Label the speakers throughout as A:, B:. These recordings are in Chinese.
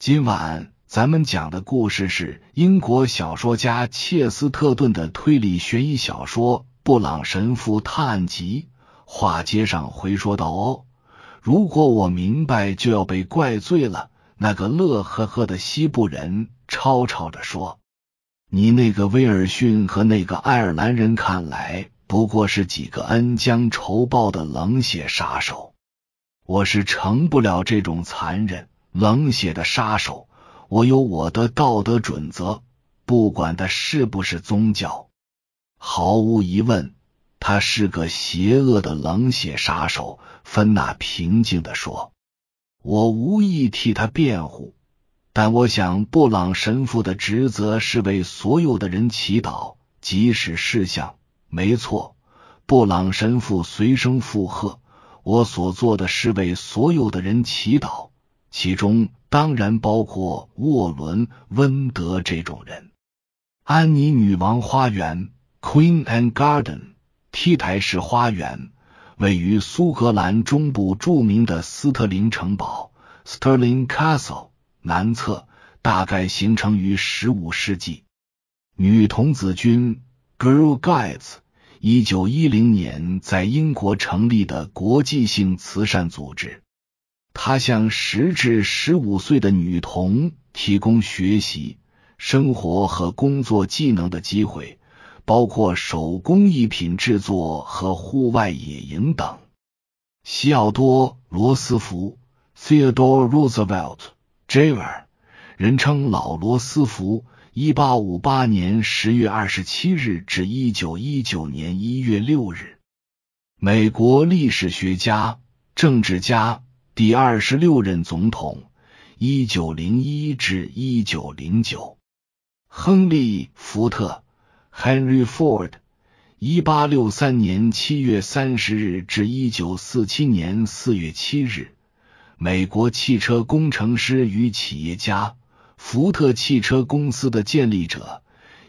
A: 今晚咱们讲的故事是英国小说家切斯特顿的推理悬疑小说《布朗神父探案集》。话接上回说道：“哦，如果我明白，就要被怪罪了。”那个乐呵呵的西部人吵吵着说：“你那个威尔逊和那个爱尔兰人，看来不过是几个恩将仇报的冷血杀手。我是成不了这种残忍。”冷血的杀手，我有我的道德准则，不管他是不是宗教。毫无疑问，他是个邪恶的冷血杀手。芬娜平静的说：“我无意替他辩护，但我想，布朗神父的职责是为所有的人祈祷，即使事项没错。布朗神父随声附和：我所做的是为所有的人祈祷。”其中当然包括沃伦·温德这种人。安妮女王花园 （Queen Anne Garden） T 台式花园位于苏格兰中部著名的斯特林城堡 （Stirling Castle） 南侧，大概形成于十五世纪。女童子军 （Girl Guides） 一九一零年在英国成立的国际性慈善组织。他向十至十五岁的女童提供学习、生活和工作技能的机会，包括手工艺品制作和户外野营等。西奥多·罗斯福 （Theodore Roosevelt, Jr.） 人称老罗斯福，一八五八年十月二十七日至一九一九年一月六日，美国历史学家、政治家。第二十六任总统，一九零一至一九零九。亨利·福特 （Henry Ford），一八六三年七月三十日至一九四七年四月七日，美国汽车工程师与企业家，福特汽车公司的建立者，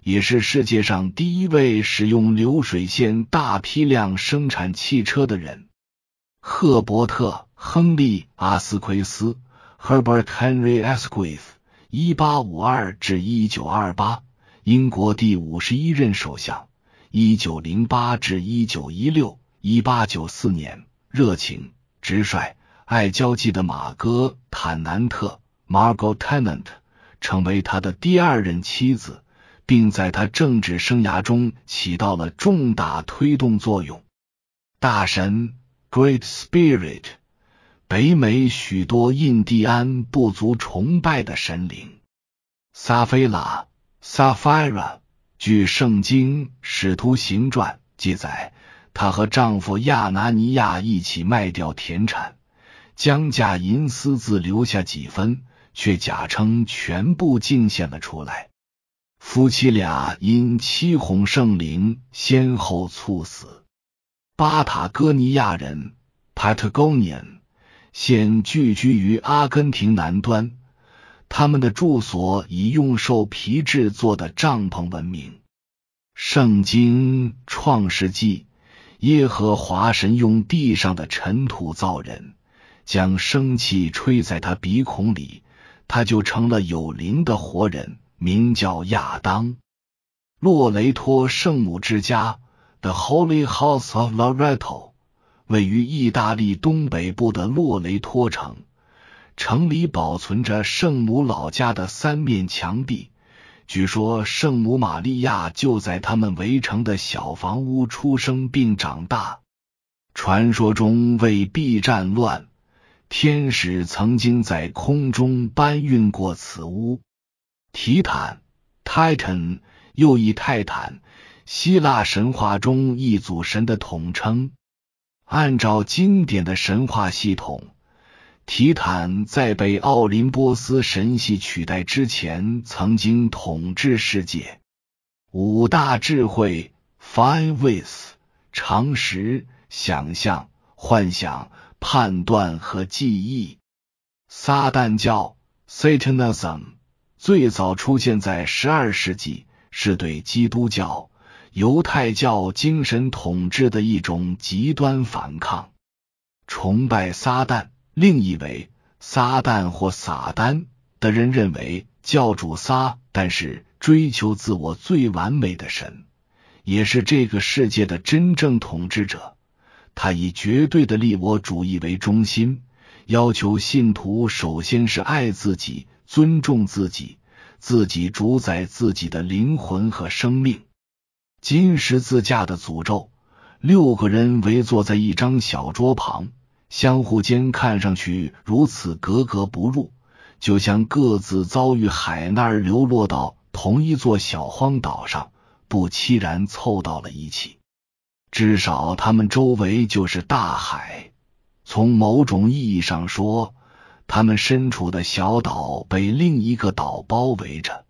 A: 也是世界上第一位使用流水线大批量生产汽车的人。赫伯特。亨利·阿斯奎斯 （Herbert Henry Asquith，一八五二至一九二八），英国第五十一任首相，一九零八至一九一六。一八九四年，热情、直率、爱交际的马戈·坦南特 （Margot Tennant） 成为他的第二任妻子，并在他政治生涯中起到了重大推动作用。大神 （Great Spirit）。北美许多印第安部族崇拜的神灵，撒菲拉 （Safira），。据《圣经·使徒行传》记载，她和丈夫亚拿尼亚一起卖掉田产，将价银私自留下几分，却假称全部敬献了出来。夫妻俩因欺哄圣灵，先后猝死。巴塔哥尼亚人 （Patagonian）。现聚居于阿根廷南端，他们的住所以用兽皮制作的帐篷闻名。圣经创世纪，耶和华神用地上的尘土造人，将生气吹在他鼻孔里，他就成了有灵的活人，名叫亚当。洛雷托圣母之家，The Holy House of Loreto。位于意大利东北部的洛雷托城，城里保存着圣母老家的三面墙壁。据说圣母玛利亚就在他们围城的小房屋出生并长大。传说中为避战乱，天使曾经在空中搬运过此屋。提坦 （Titan） 又译泰坦，希腊神话中一组神的统称。按照经典的神话系统，提坦在被奥林波斯神系取代之前，曾经统治世界。五大智慧 （Five w i t h 常识、想象、幻想、判断和记忆。撒旦教 （Satanism） 最早出现在十二世纪，是对基督教。犹太教精神统治的一种极端反抗，崇拜撒旦，另一为撒旦或撒丹，的人认为教主撒，但是追求自我最完美的神，也是这个世界的真正统治者。他以绝对的利我主义为中心，要求信徒首先是爱自己、尊重自己，自己主宰自己的灵魂和生命。金十字架的诅咒。六个人围坐在一张小桌旁，相互间看上去如此格格不入，就像各自遭遇海难而流落到同一座小荒岛上，不期然凑到了一起。至少他们周围就是大海。从某种意义上说，他们身处的小岛被另一个岛包围着，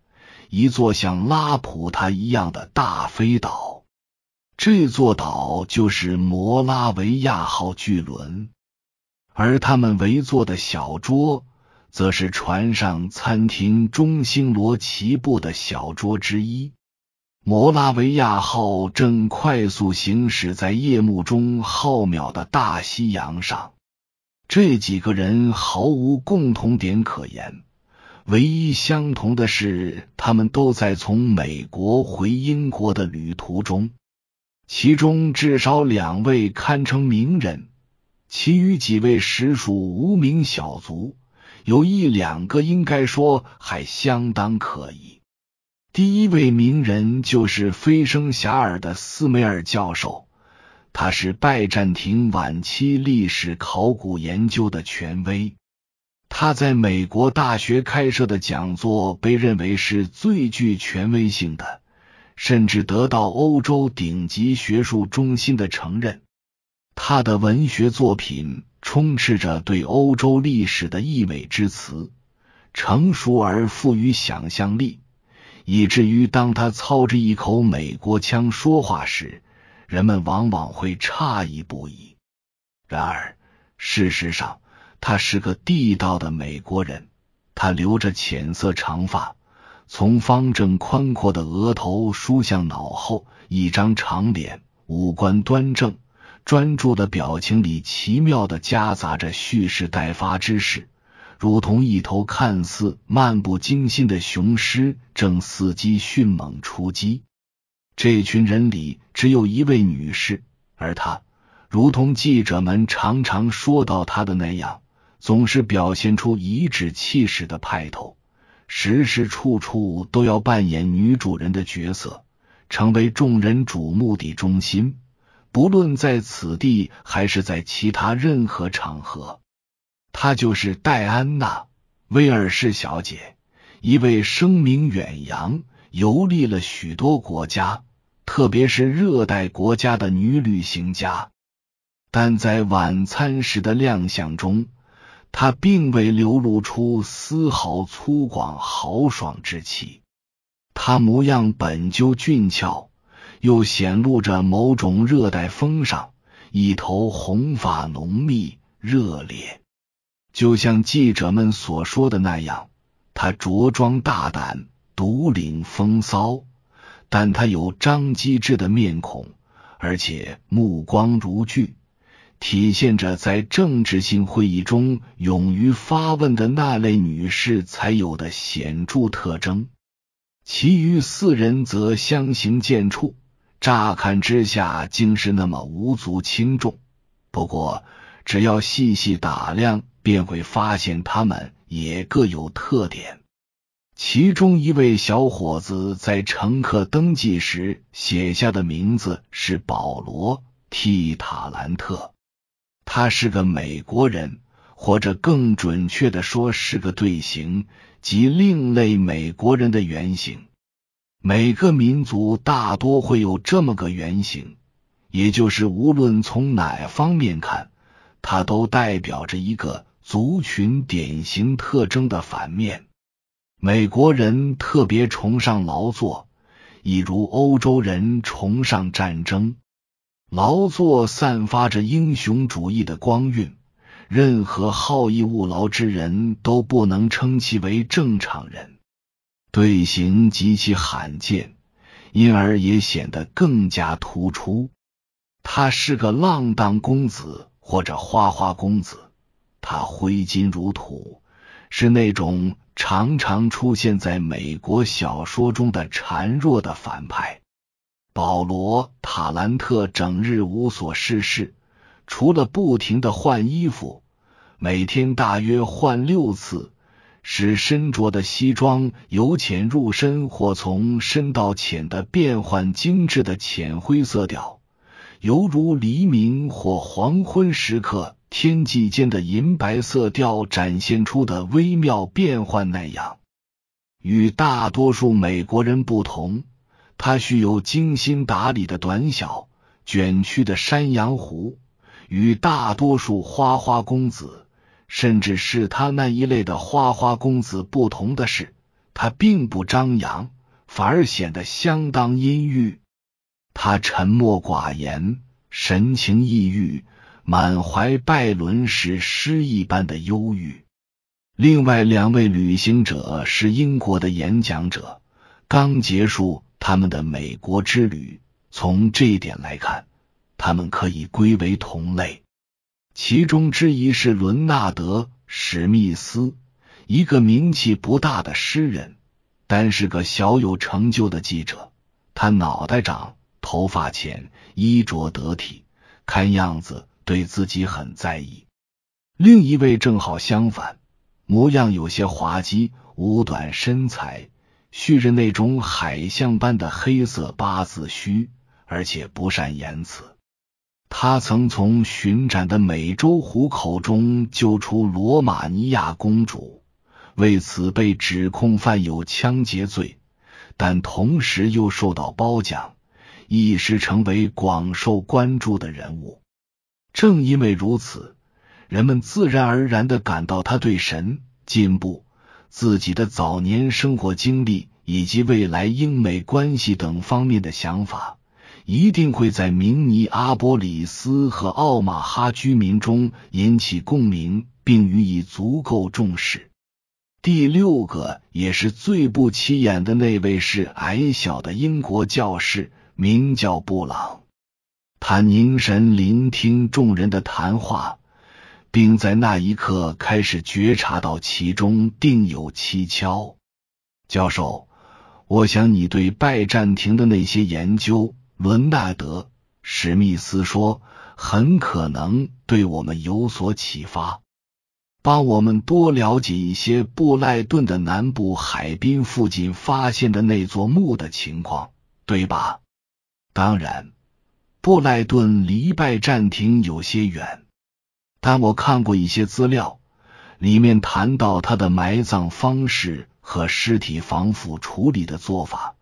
A: 一座像拉普塔一样的大飞岛。这座岛就是摩拉维亚号巨轮，而他们围坐的小桌，则是船上餐厅中星罗棋布的小桌之一。摩拉维亚号正快速行驶在夜幕中浩渺的大西洋上。这几个人毫无共同点可言，唯一相同的是，他们都在从美国回英国的旅途中。其中至少两位堪称名人，其余几位实属无名小卒，有一两个应该说还相当可疑。第一位名人就是飞升遐迩的斯梅尔教授，他是拜占庭晚期历史考古研究的权威，他在美国大学开设的讲座被认为是最具权威性的。甚至得到欧洲顶级学术中心的承认。他的文学作品充斥着对欧洲历史的溢美之词，成熟而富于想象力，以至于当他操着一口美国腔说话时，人们往往会诧异不已。然而，事实上，他是个地道的美国人。他留着浅色长发。从方正宽阔的额头梳向脑后，一张长脸，五官端正，专注的表情里奇妙的夹杂着蓄势待发之势，如同一头看似漫不经心的雄狮正伺机迅猛出击。这群人里只有一位女士，而她，如同记者们常常说到她的那样，总是表现出颐指气使的派头。时时处处都要扮演女主人的角色，成为众人瞩目的中心，不论在此地还是在其他任何场合。她就是戴安娜·威尔士小姐，一位声名远扬、游历了许多国家，特别是热带国家的女旅行家。但在晚餐时的亮相中。他并未流露出丝毫粗犷豪爽之气，他模样本就俊俏，又显露着某种热带风尚，一头红发浓密热烈，就像记者们所说的那样，他着装大胆，独领风骚，但他有张机智的面孔，而且目光如炬。体现着在政治性会议中勇于发问的那类女士才有的显著特征。其余四人则相形见绌，乍看之下竟是那么无足轻重。不过，只要细细打量，便会发现他们也各有特点。其中一位小伙子在乘客登记时写下的名字是保罗·蒂塔兰特。他是个美国人，或者更准确的说，是个队形及另类美国人的原型。每个民族大多会有这么个原型，也就是无论从哪方面看，它都代表着一个族群典型特征的反面。美国人特别崇尚劳作，一如欧洲人崇尚战争。劳作散发着英雄主义的光晕，任何好逸恶劳之人都不能称其为正常人。队形极其罕见，因而也显得更加突出。他是个浪荡公子或者花花公子，他挥金如土，是那种常常出现在美国小说中的孱弱的反派。保罗·塔兰特整日无所事事，除了不停的换衣服，每天大约换六次，使身着的西装由浅入深或从深到浅的变换精致的浅灰色调，犹如黎明或黄昏时刻天际间的银白色调展现出的微妙变换那样。与大多数美国人不同。他须有精心打理的短小、卷曲的山羊胡。与大多数花花公子，甚至是他那一类的花花公子不同的是，他并不张扬，反而显得相当阴郁。他沉默寡言，神情抑郁，满怀拜伦式诗一般的忧郁。另外两位旅行者是英国的演讲者，刚结束。他们的美国之旅，从这一点来看，他们可以归为同类。其中之一是伦纳德·史密斯，一个名气不大的诗人，但是个小有成就的记者。他脑袋长，头发浅，衣着得体，看样子对自己很在意。另一位正好相反，模样有些滑稽，五短身材。蓄着那种海象般的黑色八字须，而且不善言辞。他曾从巡斩的美洲虎口中救出罗马尼亚公主，为此被指控犯有枪劫罪，但同时又受到褒奖，一时成为广受关注的人物。正因为如此，人们自然而然的感到他对神进步。自己的早年生活经历以及未来英美关系等方面的想法，一定会在明尼阿波里斯和奥马哈居民中引起共鸣，并予以足够重视。第六个也是最不起眼的那位是矮小的英国教士，名叫布朗。他凝神聆听众人的谈话。并在那一刻开始觉察到其中定有蹊跷。教授，我想你对拜占庭的那些研究，伦纳德·史密斯说，很可能对我们有所启发，帮我们多了解一些布赖顿的南部海滨附近发现的那座墓的情况，对吧？当然，布赖顿离拜占庭有些远。但我看过一些资料，里面谈到他的埋葬方式和尸体防腐处理的做法，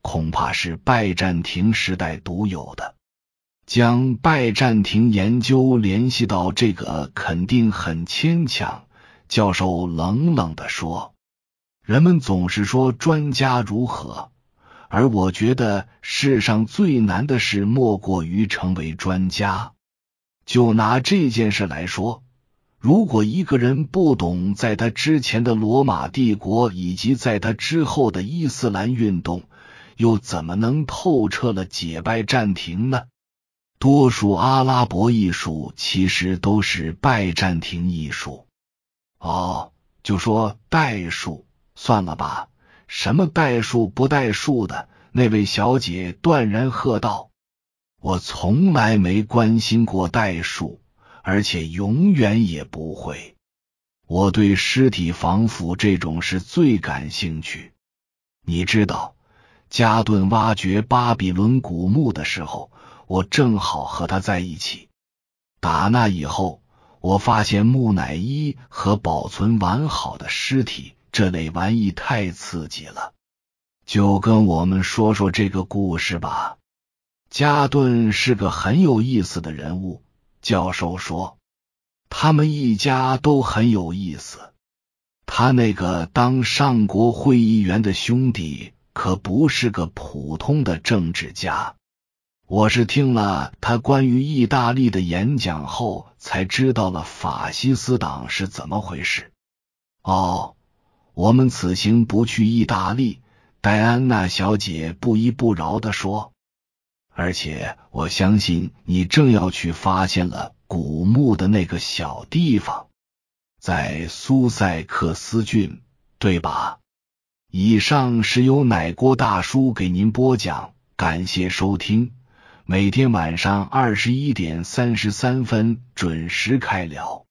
A: 恐怕是拜占庭时代独有的。将拜占庭研究联系到这个，肯定很牵强。教授冷冷的说：“人们总是说专家如何，而我觉得世上最难的事，莫过于成为专家。”就拿这件事来说，如果一个人不懂在他之前的罗马帝国以及在他之后的伊斯兰运动，又怎么能透彻了解拜占庭呢？多数阿拉伯艺术其实都是拜占庭艺术。哦，就说代数，算了吧，什么代数不代数的？那位小姐断然喝道。我从来没关心过代数，而且永远也不会。我对尸体防腐这种事最感兴趣。你知道，加顿挖掘巴比伦古墓的时候，我正好和他在一起。打那以后，我发现木乃伊和保存完好的尸体这类玩意太刺激了。就跟我们说说这个故事吧。加顿是个很有意思的人物，教授说，他们一家都很有意思。他那个当上国会议员的兄弟可不是个普通的政治家。我是听了他关于意大利的演讲后，才知道了法西斯党是怎么回事。哦，我们此行不去意大利，戴安娜小姐不依不饶的说。而且我相信你正要去发现了古墓的那个小地方，在苏塞克斯郡。对吧？以上是由奶锅大叔给您播讲，感谢收听。每天晚上二十一点三十三分准时开聊。